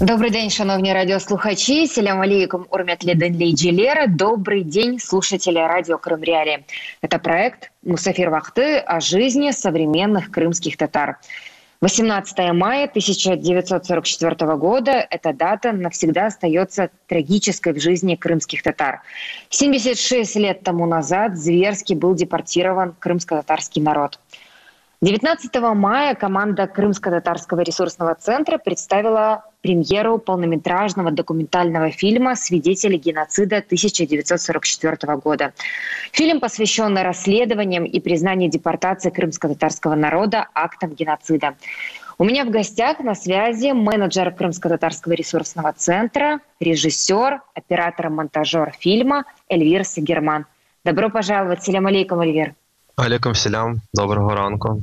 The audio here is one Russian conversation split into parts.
Добрий день, шановні радіослухачі. Селям алейкум, урмят Денлей Джилера. Добрый день, слушатели радио Крым Реали. Это проект Мусафир Вахты о жизни современных крымских татар. 18 мая 1944 года эта дата навсегда остается трагической в жизни крымских татар. 76 лет тому назад зверски был депортирован крымско-татарский народ. 19 мая команда Крымско-татарского ресурсного центра представила премьеру полнометражного документального фильма «Свидетели геноцида 1944 года». Фильм посвящен расследованиям и признанию депортации крымско-татарского народа актом геноцида. У меня в гостях на связи менеджер Крымско-татарского ресурсного центра, режиссер, оператор-монтажер фильма Эльвир Сагерман. Добро пожаловать. Селям алейкум, Эльвир. Алейкум селям, доброго ранку.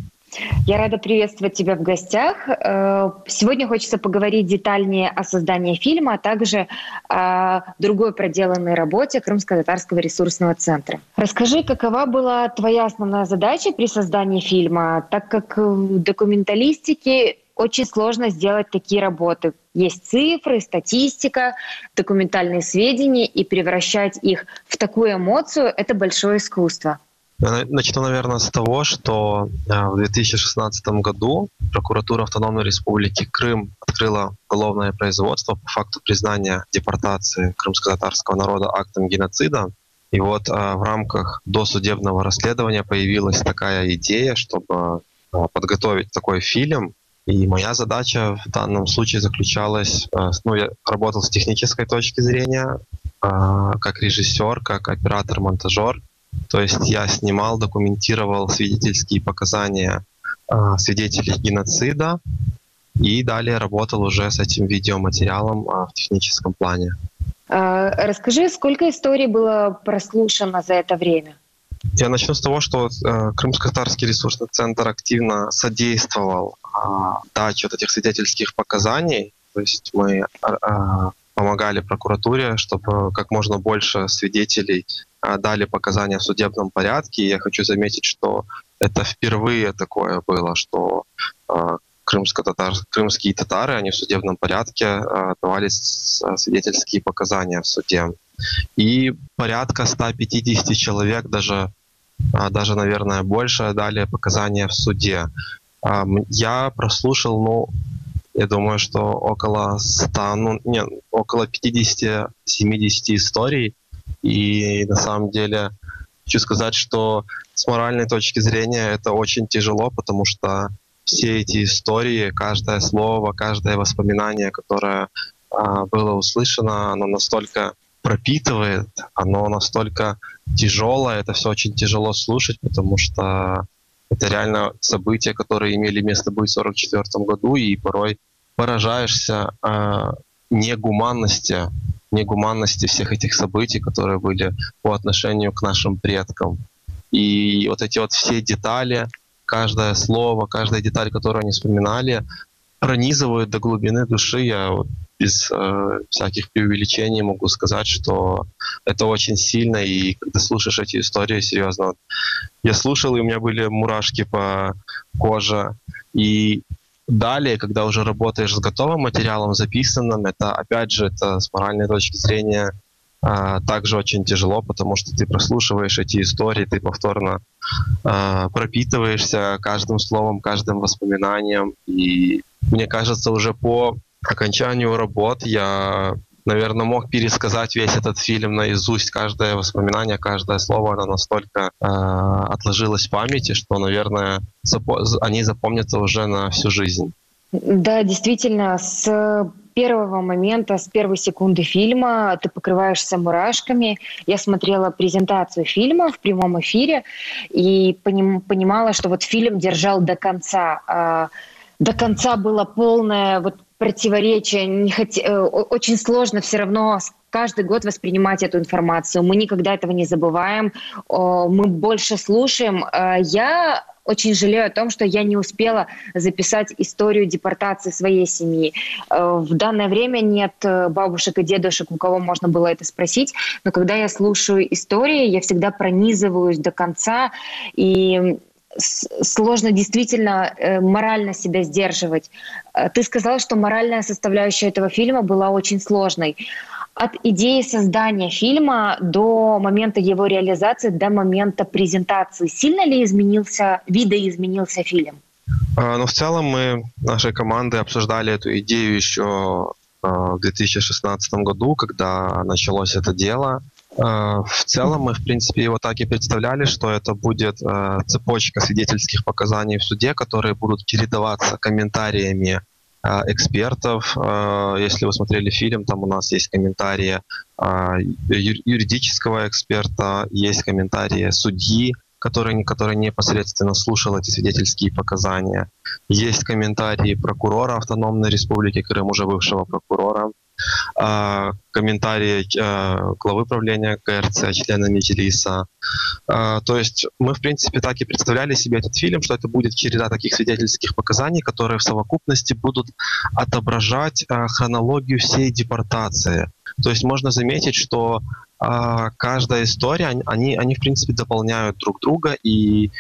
Я рада приветствовать тебя в гостях. Э, сегодня хочется поговорить детальнее о создании фильма, а также о другой проделанной работе Крымско-татарского ресурсного центра. Расскажи, какова была твоя основная задача при создании фильма, так как в документалистике очень сложно сделать такие работы. Есть цифры, статистика, документальные сведения, и превращать их в такую эмоцию – это большое искусство. Начну, наверное, с того, что э, в 2016 году прокуратура Автономной Республики Крым открыла уголовное производство по факту признания депортации крымско-татарского народа актом геноцида. И вот э, в рамках досудебного расследования появилась такая идея, чтобы э, подготовить такой фильм. И моя задача в данном случае заключалась, ну, я работал с технической точки зрения, как режиссер, как оператор-монтажер, то есть я снимал, документировал свидетельские показания э, свидетелей геноцида и далее работал уже с этим видеоматериалом э, в техническом плане. А, расскажи, сколько историй было прослушано за это время? Я начну с того, что э, Крымско-Татарский ресурсный центр активно содействовал э, даче вот этих свидетельских показаний. То есть мы э, помогали прокуратуре, чтобы как можно больше свидетелей дали показания в судебном порядке. Я хочу заметить, что это впервые такое было, что а, крымско-татар, крымские татары, они в судебном порядке а, давали свидетельские показания в суде. И порядка 150 человек, даже, даже наверное, больше, дали показания в суде. Я прослушал, ну, я думаю, что около 100, ну, нет, около 50-70 историй. И на самом деле хочу сказать, что с моральной точки зрения это очень тяжело, потому что все эти истории, каждое слово, каждое воспоминание, которое а, было услышано, оно настолько пропитывает, оно настолько тяжелое, это все очень тяжело слушать, потому что это реально события, которые имели место быть в 1944 году, и порой поражаешься э, негуманности, негуманности всех этих событий, которые были по отношению к нашим предкам. И вот эти вот все детали, каждое слово, каждая деталь, которую они вспоминали, пронизывают до глубины души. Я вот без э, всяких преувеличений могу сказать, что это очень сильно, и когда слушаешь эти истории, серьезно, вот, я слушал, и у меня были мурашки по коже, и Далее, когда уже работаешь с готовым материалом, записанным, это, опять же, это с моральной точки зрения а, также очень тяжело, потому что ты прослушиваешь эти истории, ты повторно а, пропитываешься каждым словом, каждым воспоминанием. И мне кажется, уже по окончанию работ я наверное, мог пересказать весь этот фильм наизусть. Каждое воспоминание, каждое слово, оно настолько э, отложилось в памяти, что, наверное, запо- они запомнятся уже на всю жизнь. Да, действительно, с первого момента, с первой секунды фильма ты покрываешься мурашками. Я смотрела презентацию фильма в прямом эфире и поним, понимала, что вот фильм держал до конца. А, до конца было полное вот противоречия, не хот... Э, очень сложно все равно каждый год воспринимать эту информацию. Мы никогда этого не забываем, мы больше слушаем. Э, я очень жалею о том, что я не успела записать историю депортации своей семьи. Э, в данное время нет бабушек и дедушек, у кого можно было это спросить, но когда я слушаю истории, я всегда пронизываюсь до конца, и сложно действительно э, морально себя сдерживать. Э, ты сказала, что моральная составляющая этого фильма была очень сложной. От идеи создания фильма до момента его реализации, до момента презентации, сильно ли изменился, видоизменился фильм? А, ну, в целом мы нашей командой обсуждали эту идею еще а, в 2016 году, когда началось это дело. А, в целом мы, в принципе, его так и представляли, что это будет цепочка свидетельских показаний в суде, которые будут чередоваться комментариями экспертов. Если вы смотрели фильм, там у нас есть комментарии юридического эксперта, есть комментарии судьи, который, который непосредственно слушал эти свидетельские показания. Есть комментарии прокурора Автономной Республики Крым, уже бывшего прокурора, а, комментарии а, главы правления КРЦ, члена Меджлиса. А, то есть мы, в принципе, так и представляли себе этот фильм, что это будет череда таких свидетельских показаний, которые в совокупности будут отображать хронологию всей депортации. То есть можно заметить, что а, каждая история, они, они, в принципе, дополняют друг друга, и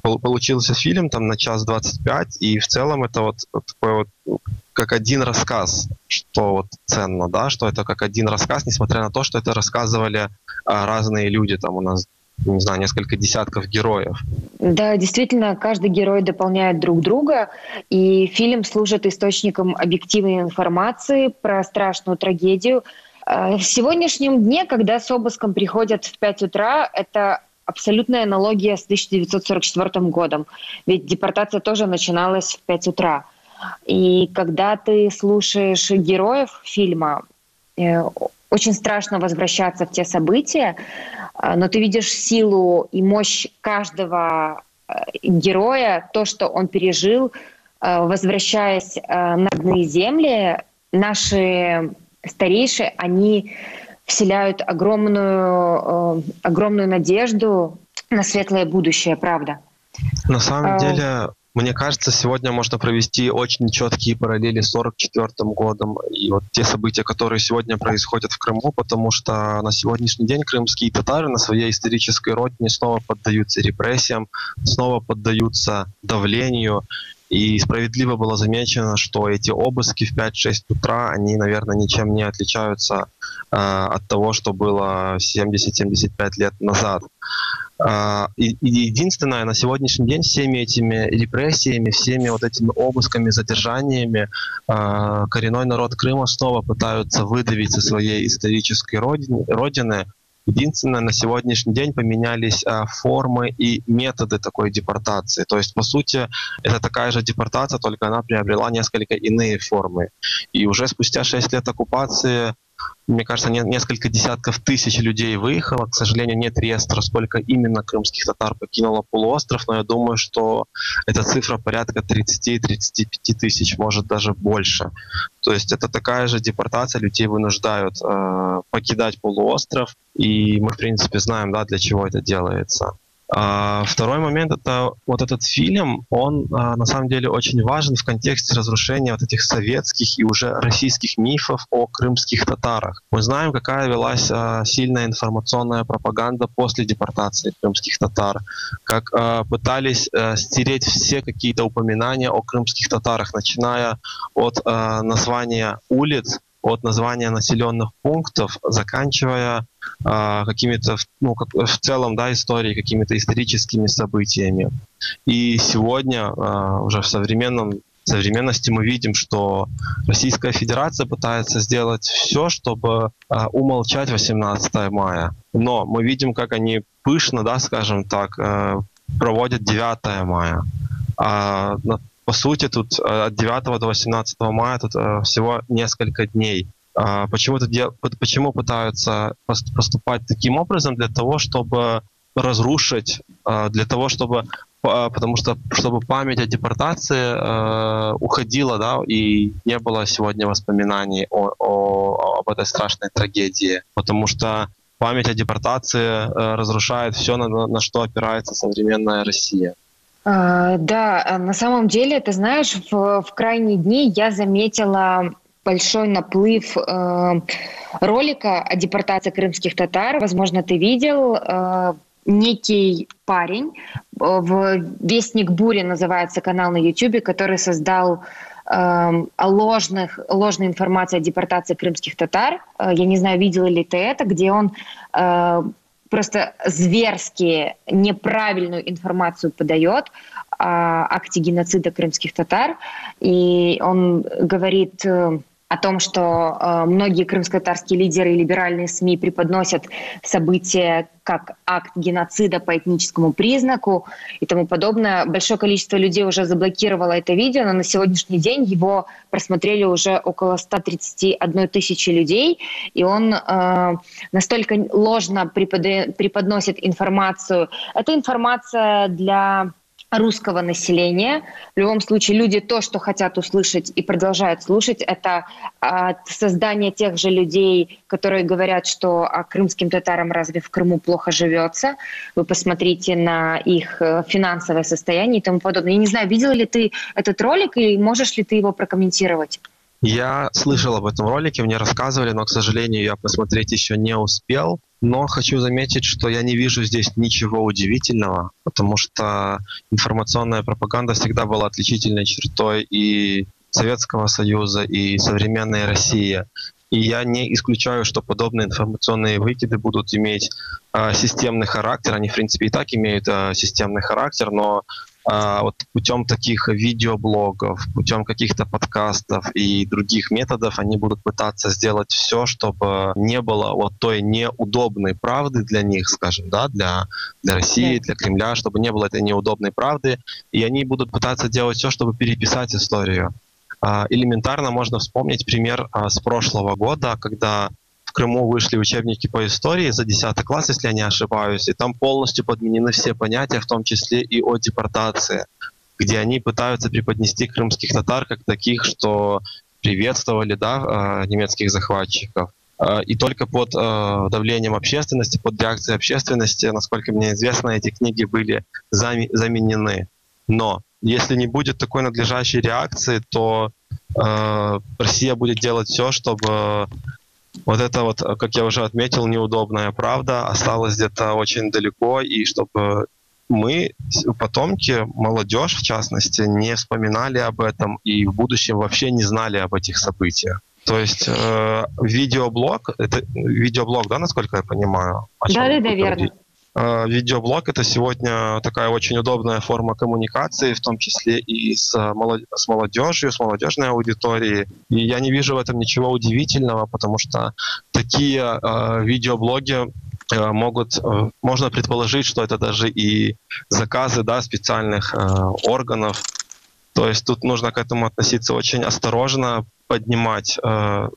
получился фильм там на час 25, и в целом это вот, такой вот как один рассказ, что вот ценно, да, что это как один рассказ, несмотря на то, что это рассказывали а, разные люди, там у нас не знаю, несколько десятков героев. Да, действительно, каждый герой дополняет друг друга, и фильм служит источником объективной информации про страшную трагедию, в сегодняшнем дне, когда с обыском приходят в 5 утра, это абсолютная аналогия с 1944 годом. Ведь депортация тоже начиналась в 5 утра. И когда ты слушаешь героев фильма, э, очень страшно возвращаться в те события, э, но ты видишь силу и мощь каждого героя, то, что он пережил, возвращаясь на родные земли. Наши старейшие, они вселяют огромную, э, огромную надежду на светлое будущее, правда. На самом а... деле, мне кажется, сегодня можно провести очень четкие параллели с 1944 годом и вот те события, которые сегодня происходят в Крыму, потому что на сегодняшний день крымские татары на своей исторической родине снова поддаются репрессиям, снова поддаются давлению. И справедливо было замечено, что эти обыски в 5-6 утра, они, наверное, ничем не отличаются э, от того, что было 70-75 лет назад. Э, и, единственное, на сегодняшний день всеми этими репрессиями, всеми вот этими обысками, задержаниями э, коренной народ Крыма снова пытаются выдавить со своей исторической родины, родины Единственное, на сегодняшний день поменялись а, формы и методы такой депортации. То есть, по сути, это такая же депортация, только она приобрела несколько иные формы. И уже спустя 6 лет оккупации мне кажется, не, несколько десятков тысяч людей выехало. К сожалению, нет реестра, сколько именно крымских татар покинуло полуостров, но я думаю, что эта цифра порядка 30-35 тысяч, может даже больше. То есть это такая же депортация, людей вынуждают э, покидать полуостров, и мы, в принципе, знаем, да, для чего это делается. А, второй момент это вот этот фильм, он а, на самом деле очень важен в контексте разрушения вот этих советских и уже российских мифов о крымских татарах. Мы знаем, какая велась а, сильная информационная пропаганда после депортации крымских татар, как пытались стереть все какие-то упоминания о крымских татарах, начиная от названия улиц от названия населенных пунктов, заканчивая э, какими-то, ну, как, в целом, да, историей, какими-то историческими событиями. И сегодня, э, уже в современном современности мы видим, что Российская Федерация пытается сделать все, чтобы э, умолчать 18 мая. Но мы видим, как они пышно, да, скажем так, э, проводят 9 мая. А по сути, тут э, от 9 до 18 мая тут э, всего несколько дней. А почему, это, почему пытаются поступать таким образом? Для того, чтобы разрушить, э, для того, чтобы потому что чтобы память о депортации э, уходила, да, и не было сегодня воспоминаний о, о, об этой страшной трагедии, потому что память о депортации э, разрушает все, на, на что опирается современная Россия. А, да, а на самом деле, ты знаешь, в, в крайние дни я заметила большой наплыв э, ролика о депортации крымских татар. Возможно, ты видел. Э, некий парень, в «Вестник бури» называется канал на YouTube, который создал э, ложных, ложной информации о депортации крымских татар. Э, я не знаю, видела ли ты это, где он э, просто зверски неправильную информацию подает о акте геноцида крымских татар. И он говорит э, о том, что э, многие крымско-татарские лидеры и либеральные СМИ преподносят события как акт геноцида по этническому признаку и тому подобное. Большое количество людей уже заблокировало это видео, но на сегодняшний день его просмотрели уже около 131 тысячи людей, и он э, настолько ложно преподносит информацию. Это информация для русского населения. В любом случае, люди то, что хотят услышать и продолжают слушать, это от создания тех же людей, которые говорят, что а крымским татарам разве в Крыму плохо живется. Вы посмотрите на их э, финансовое состояние и тому подобное. Я не знаю, видел ли ты этот ролик и можешь ли ты его прокомментировать? Я слышал об этом ролике, мне рассказывали, но, к сожалению, я посмотреть еще не успел. Но хочу заметить, что я не вижу здесь ничего удивительного, потому что информационная пропаганда всегда была отличительной чертой и Советского Союза, и современной России. И я не исключаю, что подобные информационные выкиды будут иметь э, системный характер. Они, в принципе, и так имеют э, системный характер, но вот путем таких видеоблогов, путем каких-то подкастов и других методов они будут пытаться сделать все, чтобы не было вот той неудобной правды для них, скажем, да, для, для России, для Кремля, чтобы не было этой неудобной правды, и они будут пытаться делать все, чтобы переписать историю. А, элементарно можно вспомнить пример а, с прошлого года, когда в Крыму вышли учебники по истории за 10 класс, если я не ошибаюсь, и там полностью подменены все понятия, в том числе и о депортации, где они пытаются преподнести крымских татар как таких, что приветствовали да, а, немецких захватчиков. А, и только под э, давлением общественности, под реакцией общественности, насколько мне известно, эти книги были заменены. Но если не будет такой надлежащей реакции, то э, Россия будет делать все, чтобы вот это вот, как я уже отметил, неудобная правда осталась где-то очень далеко, и чтобы мы, потомки, молодежь в частности, не вспоминали об этом и в будущем вообще не знали об этих событиях. То есть э, видеоблог, это видеоблог, да, насколько я понимаю? Да, да, да, верно. Э, видеоблог — это сегодня такая очень удобная форма коммуникации, в том числе и с, молод... с молодежью, с молодежной аудиторией. И я не вижу в этом ничего удивительного, потому что такие э, видеоблоги э, могут, э, можно предположить, что это даже и заказы да, специальных э, органов. То есть тут нужно к этому относиться очень осторожно, поднимать э,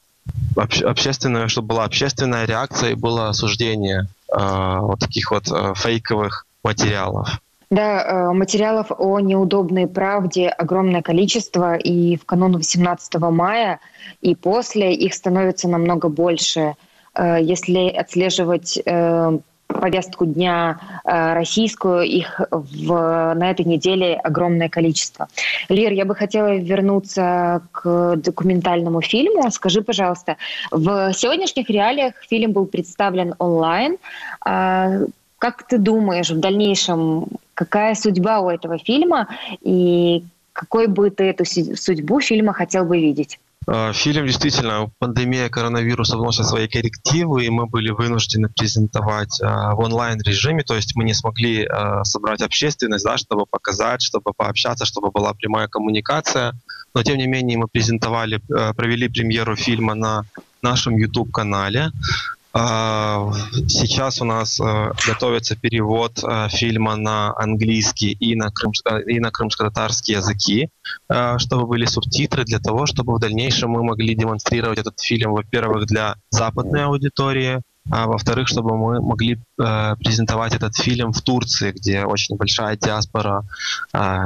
общественную, чтобы была общественная реакция и было осуждение э, вот таких вот э, фейковых материалов. Да, э, материалов о неудобной правде огромное количество, и в канун 18 мая и после их становится намного больше. Э, если отслеживать э, повестку дня э, российскую, их в, на этой неделе огромное количество. Лир, я бы хотела вернуться к документальному фильму. Скажи, пожалуйста, в сегодняшних реалиях фильм был представлен онлайн. А, как ты думаешь в дальнейшем, какая судьба у этого фильма и какой бы ты эту судьбу фильма хотел бы видеть? А, фильм действительно, пандемия коронавируса вносит свои коррективы, и мы были вынуждены презентовать а, в онлайн-режиме, то есть мы не смогли а, собрать общественность, да, чтобы показать, чтобы пообщаться, чтобы была прямая коммуникация. Но тем не менее мы презентовали, провели премьеру фильма на нашем YouTube-канале. А, сейчас у нас э, готовится перевод э, фильма на английский и на, крымско, и на крымско-татарские языки, э, чтобы были субтитры для того, чтобы в дальнейшем мы могли демонстрировать этот фильм, во-первых, для западной аудитории, а во-вторых, чтобы мы могли презентовать этот фильм в Турции, где очень большая диаспора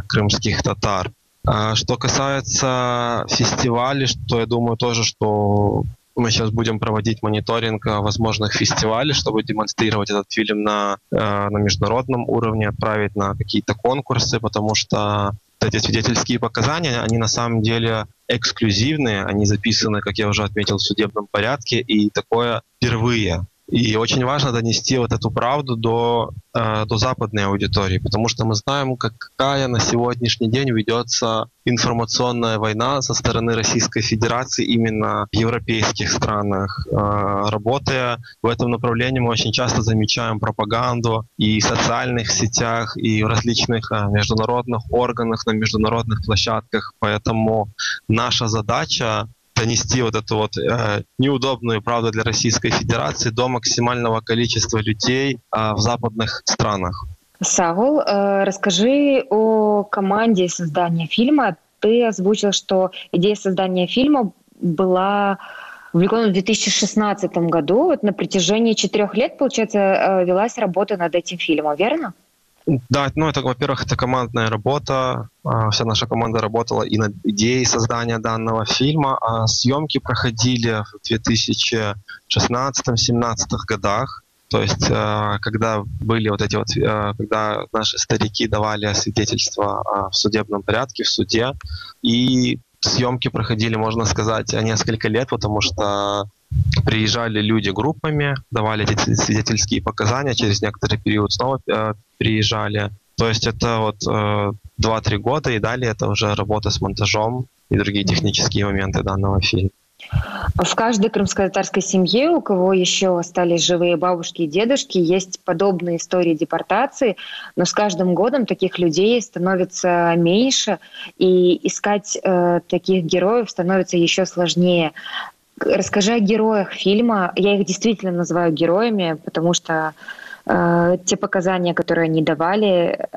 крымских татар. А что касается фестивалей, что я думаю тоже, что мы сейчас будем проводить мониторинг э, возможных фестивалей, чтобы демонстрировать этот фильм на, э, на международном уровне, отправить на какие-то конкурсы, потому что эти свидетельские показания, они на самом деле эксклюзивные, они записаны, как я уже отметил, в судебном порядке, и такое впервые. И очень важно донести вот эту правду до, э, до западной аудитории, потому что мы знаем, какая на сегодняшний день ведется информационная война со стороны Российской Федерации именно в европейских странах. Э, работая в этом направлении, мы очень часто замечаем пропаганду и в социальных сетях, и в различных э, международных органах, на международных площадках. Поэтому наша задача донести вот эту вот э, неудобную правду для Российской Федерации до максимального количества людей э, в западных странах. Сагул, э, расскажи о команде создания фильма. Ты озвучил, что идея создания фильма была увлеклена в 2016 году. Вот на протяжении четырех лет, получается, э, велась работа над этим фильмом, верно? Да, ну это, во-первых, это командная работа. А, вся наша команда работала и над идеей создания данного фильма. А съемки проходили в 2016-2017 годах. То есть, а, когда были вот эти вот, а, когда наши старики давали свидетельство в судебном порядке, в суде, и съемки проходили, можно сказать, несколько лет, потому что приезжали люди группами, давали эти свидетельские показания, через некоторый период снова э, приезжали. То есть это вот э, 2-3 года, и далее это уже работа с монтажом и другие технические моменты данного фильма. В каждой крымско-татарской семье, у кого еще остались живые бабушки и дедушки, есть подобные истории депортации, но с каждым годом таких людей становится меньше, и искать э, таких героев становится еще сложнее. Расскажи о героях фильма. Я их действительно называю героями, потому что э, те показания, которые они давали,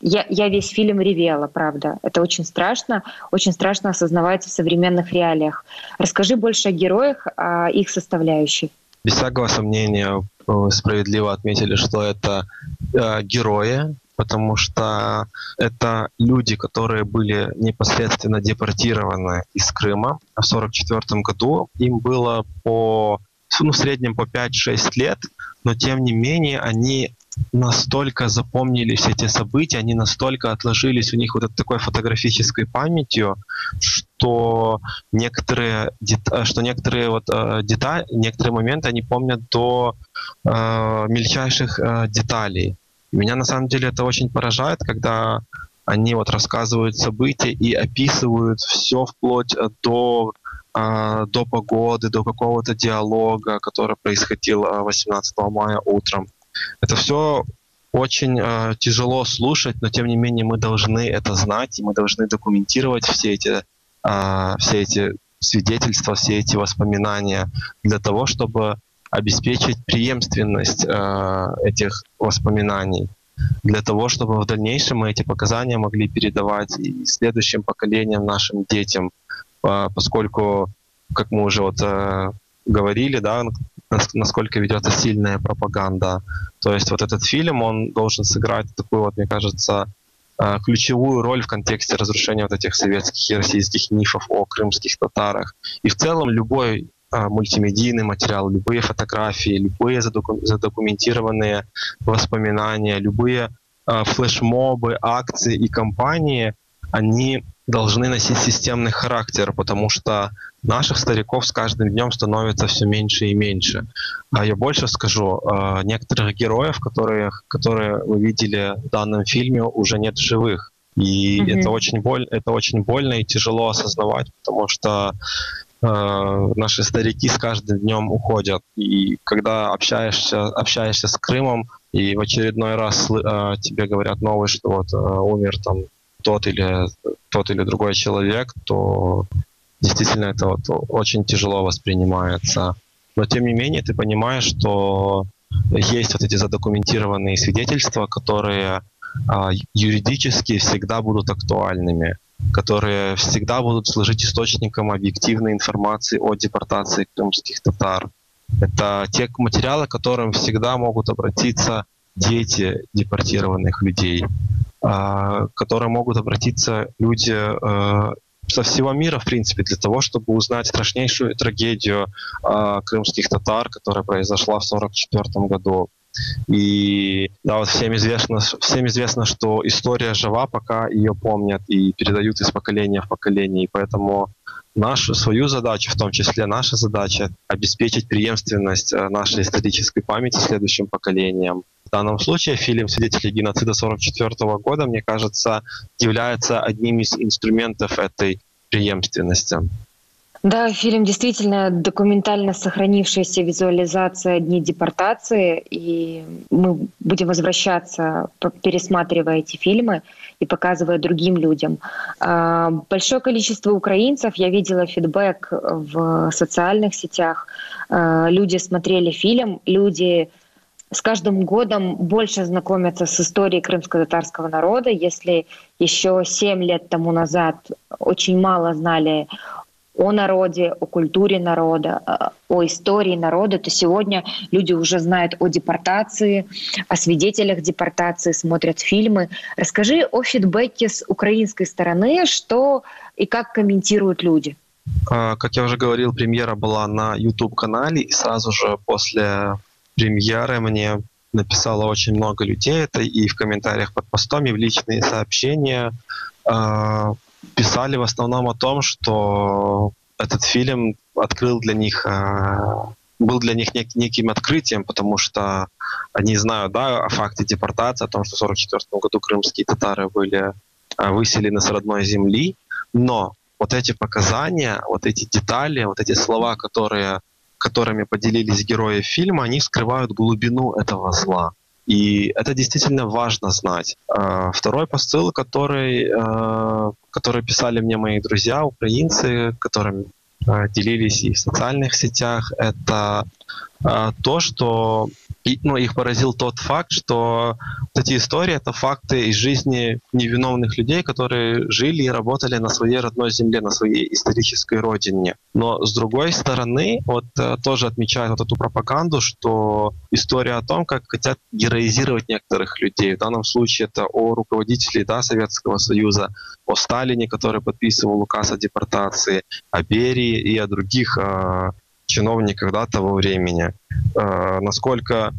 я, я весь фильм ревела, правда. Это очень страшно, очень страшно осознавать в современных реалиях. Расскажи больше о героях, о их составляющей. Без всякого сомнения, вы справедливо отметили, что это э, герои, потому что это люди, которые были непосредственно депортированы из Крыма в 1944 году. Им было по ну, в среднем по 5-6 лет, но тем не менее они настолько запомнили все эти события, они настолько отложились у них вот такой фотографической памятью, что некоторые, что некоторые вот э, детали, некоторые моменты они помнят до э, мельчайших э, деталей. Меня на самом деле это очень поражает, когда они вот рассказывают события и описывают все вплоть до а, до погоды, до какого-то диалога, который происходил 18 мая утром. Это все очень э, тяжело слушать, но тем не менее мы должны это знать, и мы должны документировать все эти, э, все эти свидетельства, все эти воспоминания для того, чтобы обеспечить преемственность э, этих воспоминаний, для того, чтобы в дальнейшем мы эти показания могли передавать и следующим поколениям, нашим детям, э, поскольку, как мы уже вот э, говорили, да, насколько ведется сильная пропаганда. То есть вот этот фильм, он должен сыграть такую вот, мне кажется, э, ключевую роль в контексте разрушения вот этих советских и российских мифов о крымских татарах. И в целом любой мультимедийный материал, любые фотографии, любые задокументированные воспоминания, любые э, флешмобы, акции и кампании, они должны носить системный характер, потому что наших стариков с каждым днем становится все меньше и меньше. А я больше скажу, э, некоторых героев, которые, которые вы видели в данном фильме, уже нет живых. И mm-hmm. это очень боль, это очень больно и тяжело осознавать, потому что э, наши старики с каждым днем уходят. И когда общаешься, общаешься с Крымом, и в очередной раз э, тебе говорят новость, что вот э, умер там тот или тот или другой человек, то действительно это вот очень тяжело воспринимается. Но тем не менее ты понимаешь, что есть вот эти задокументированные свидетельства, которые юридически всегда будут актуальными, которые всегда будут служить источником объективной информации о депортации крымских татар. Это те материалы, к которым всегда могут обратиться дети депортированных людей, а, к которым могут обратиться люди а, со всего мира, в принципе, для того, чтобы узнать страшнейшую трагедию э, крымских татар, которая произошла в 1944 году. И да, вот всем известно, всем известно, что история жива, пока ее помнят и передают из поколения в поколение. И поэтому нашу свою задачу, в том числе наша задача, обеспечить преемственность э, нашей исторической памяти следующим поколениям. В данном случае фильм «Свидетели геноцида 1944 года», мне кажется, является одним из инструментов этой преемственности. Да, фильм действительно документально сохранившаяся визуализация дней депортации, и мы будем возвращаться, пересматривая эти фильмы и показывая другим людям. А, большое количество украинцев, я видела фидбэк в социальных сетях, а, люди смотрели фильм, люди с каждым годом больше знакомятся с историей крымско-татарского народа. Если еще семь лет тому назад очень мало знали о народе, о культуре народа, э, о истории народа, то сегодня люди уже знают о депортации, о свидетелях депортации, смотрят фильмы. Расскажи о фидбэке с украинской стороны, что и как комментируют люди. А, как я уже говорил, премьера была на YouTube-канале, и сразу же после премьеры мне написало очень много людей, это и в комментариях под постом, и в личные сообщения. Писали в основном о том, что этот фильм открыл для них, э, был для них нек- неким открытием, потому что они знают да, о факте депортации, о том, что в 1944 году крымские татары были э, выселены с родной земли, но вот эти показания, вот эти детали, вот эти слова, которые, которыми поделились герои фильма, они скрывают глубину этого зла. И это действительно важно знать. А, второй посыл, который, э, который писали мне мои друзья, украинцы, которыми э, делились и в социальных сетях, это то, что и, ну, их поразил тот факт, что вот эти истории — это факты из жизни невиновных людей, которые жили и работали на своей родной земле, на своей исторической родине. Но с другой стороны, вот э, тоже отмечают вот эту пропаганду, что история о том, как хотят героизировать некоторых людей. В данном случае это о руководителе да, Советского Союза, о Сталине, который подписывал указ о депортации, о Берии и о других э, чиновниках да, того времени. Э, насколько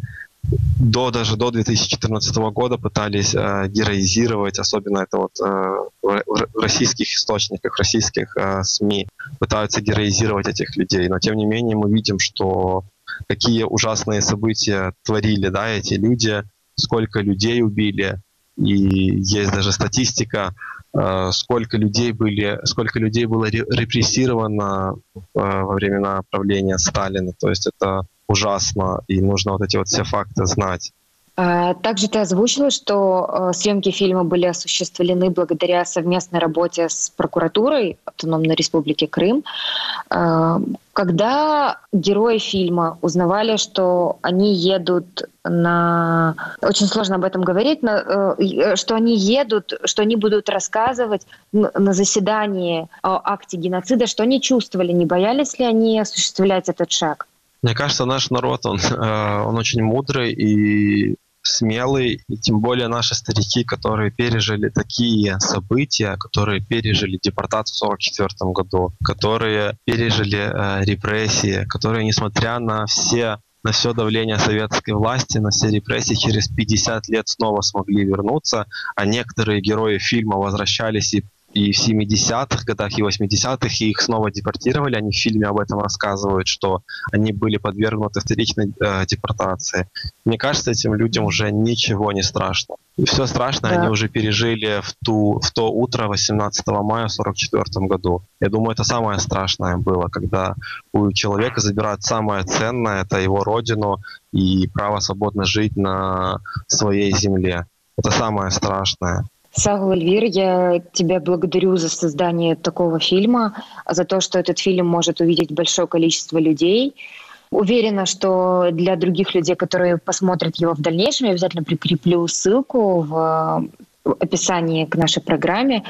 до даже до 2014 года пытались э, героизировать, особенно это вот э, в, российских источниках, в российских э, СМИ пытаются героизировать этих людей, но тем не менее мы видим, что какие ужасные события творили, да, эти люди, сколько людей убили, и есть даже статистика сколько людей были, сколько людей было репрессировано э, во времена правления Сталина. То есть это ужасно, и нужно вот эти вот все факты знать. А, также ты озвучила, что э, съемки фильма были осуществлены благодаря совместной работе с прокуратурой Автономной Республики Крым. А, когда герои фильма узнавали, что они едут на... Очень сложно об этом говорить, но э, что они едут, что они будут рассказывать на заседании о акте геноцида, что они чувствовали, не боялись ли они осуществлять этот шаг? Мне кажется, наш народ, он, э, он очень мудрый, и смелый, и тем более наши старики, которые пережили такие события, которые пережили депортацию в 1944 году, которые пережили э, репрессии, которые, несмотря на все на все давление советской власти, на все репрессии через 50 лет снова смогли вернуться, а некоторые герои фильма возвращались и и в 70-х годах, и 80-х, и их снова депортировали. Они в фильме об этом рассказывают, что они были подвергнуты вторичной э, депортации. Мне кажется, этим людям уже ничего не страшно. И все страшное да. они уже пережили в, ту, в то утро 18 мая в 44 году. Я думаю, это самое страшное было, когда у человека забирают самое ценное, это его родину и право свободно жить на своей земле. Это самое страшное. Сагу Эльвир, я тебя благодарю за создание такого фильма, за то, что этот фильм может увидеть большое количество людей. Уверена, что для других людей, которые посмотрят его в дальнейшем, я обязательно прикреплю ссылку в описании к нашей программе.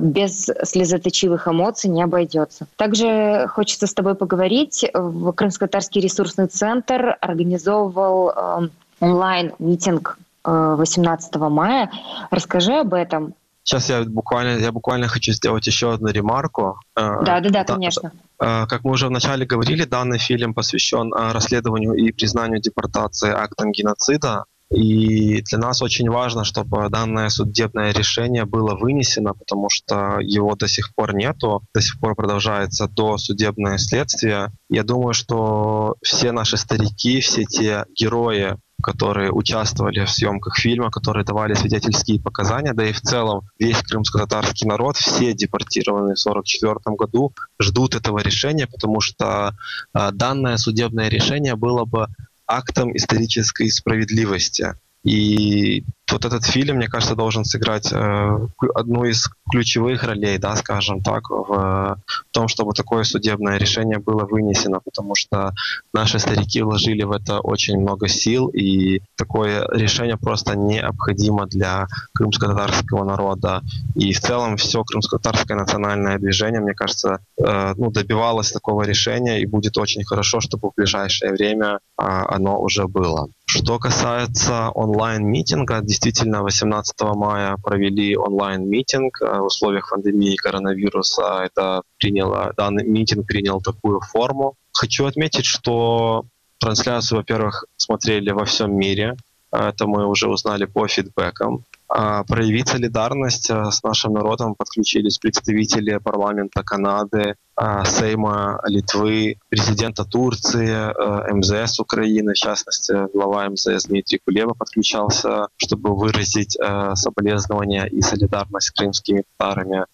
Без слезоточивых эмоций не обойдется. Также хочется с тобой поговорить. Крымско-Татарский ресурсный центр организовывал э, онлайн-митинг 18 мая. Расскажи об этом Сейчас я буквально, я буквально хочу сделать еще одну ремарку. Э, да, да, да, конечно. Э, как мы уже вначале говорили, данный фильм посвящен э, расследованию и признанию депортации актом геноцида. И для нас очень важно, чтобы данное судебное решение было вынесено, потому что его до сих пор нету, до сих пор продолжается досудебное следствие. Я думаю, что все наши старики, все те герои, которые участвовали в съемках фильма, которые давали свидетельские показания, да и в целом весь крымско-татарский народ, все депортированные в 1944 году, ждут этого решения, потому что э, данное судебное решение было бы актом исторической справедливости. И вот этот фильм, мне кажется, должен сыграть э, одну из ключевых ролей, да, скажем так, в, в том, чтобы такое судебное решение было вынесено, потому что наши старики вложили в это очень много сил, и такое решение просто необходимо для крымско-татарского народа. И в целом все крымско-татарское национальное движение, мне кажется, э, ну, добивалось такого решения, и будет очень хорошо, чтобы в ближайшее время э, оно уже было. Что касается онлайн-митинга, действительно 18 мая провели онлайн-митинг э, в условиях пандемии коронавируса. Это приняло, данный митинг принял такую форму. Хочу отметить, что трансляцию, во-первых, смотрели во всем мире. Это мы уже узнали по фидбэкам. А, проявить солидарность а, с нашим народом подключились представители парламента Канады, а, Сейма Литвы, президента Турции, МЗС Украины, в частности, глава МЗС Дмитрий Кулеба подключался, чтобы выразить соболезнования и солидарность с крымскими татарами.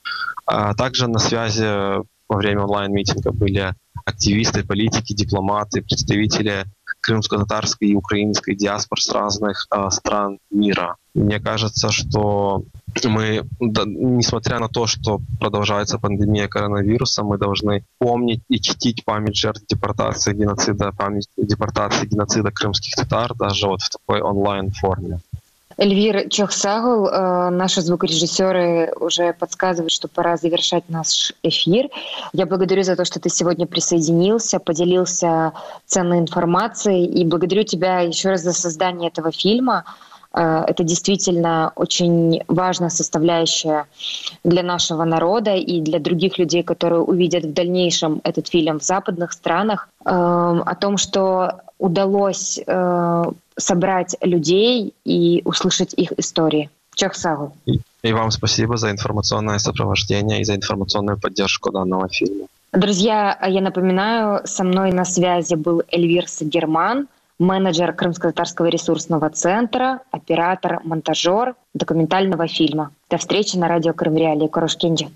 Также на связи во время онлайн-митинга были активисты, политики, дипломаты, представители крымско-татарской и украинской диаспор с разных э, стран мира. Мне кажется, что мы, да, несмотря на то, что продолжается пандемия коронавируса, мы должны помнить и чтить память жертв депортации, геноцида, память депортации, геноцида крымских татар даже вот в такой онлайн-форме. Эльвир Чохсагул, э, наши звукорежиссеры уже подсказывают, что пора завершать наш эфир. Я благодарю за то, что ты сегодня присоединился, поделился ценной информацией и благодарю тебя еще раз за создание этого фильма. Э, это действительно очень важная составляющая для нашего народа и для других людей, которые увидят в дальнейшем этот фильм в западных странах, э, о том, что удалось собрать людей и услышать их истории. Чахсагу. И, и вам спасибо за информационное сопровождение и за информационную поддержку данного фильма. Друзья, я напоминаю, со мной на связи был Эльвир Сагерман, менеджер Крымско-Татарского ресурсного центра, оператор, монтажер документального фильма. До встречи на радио Крым Реалии. Корошкенджи.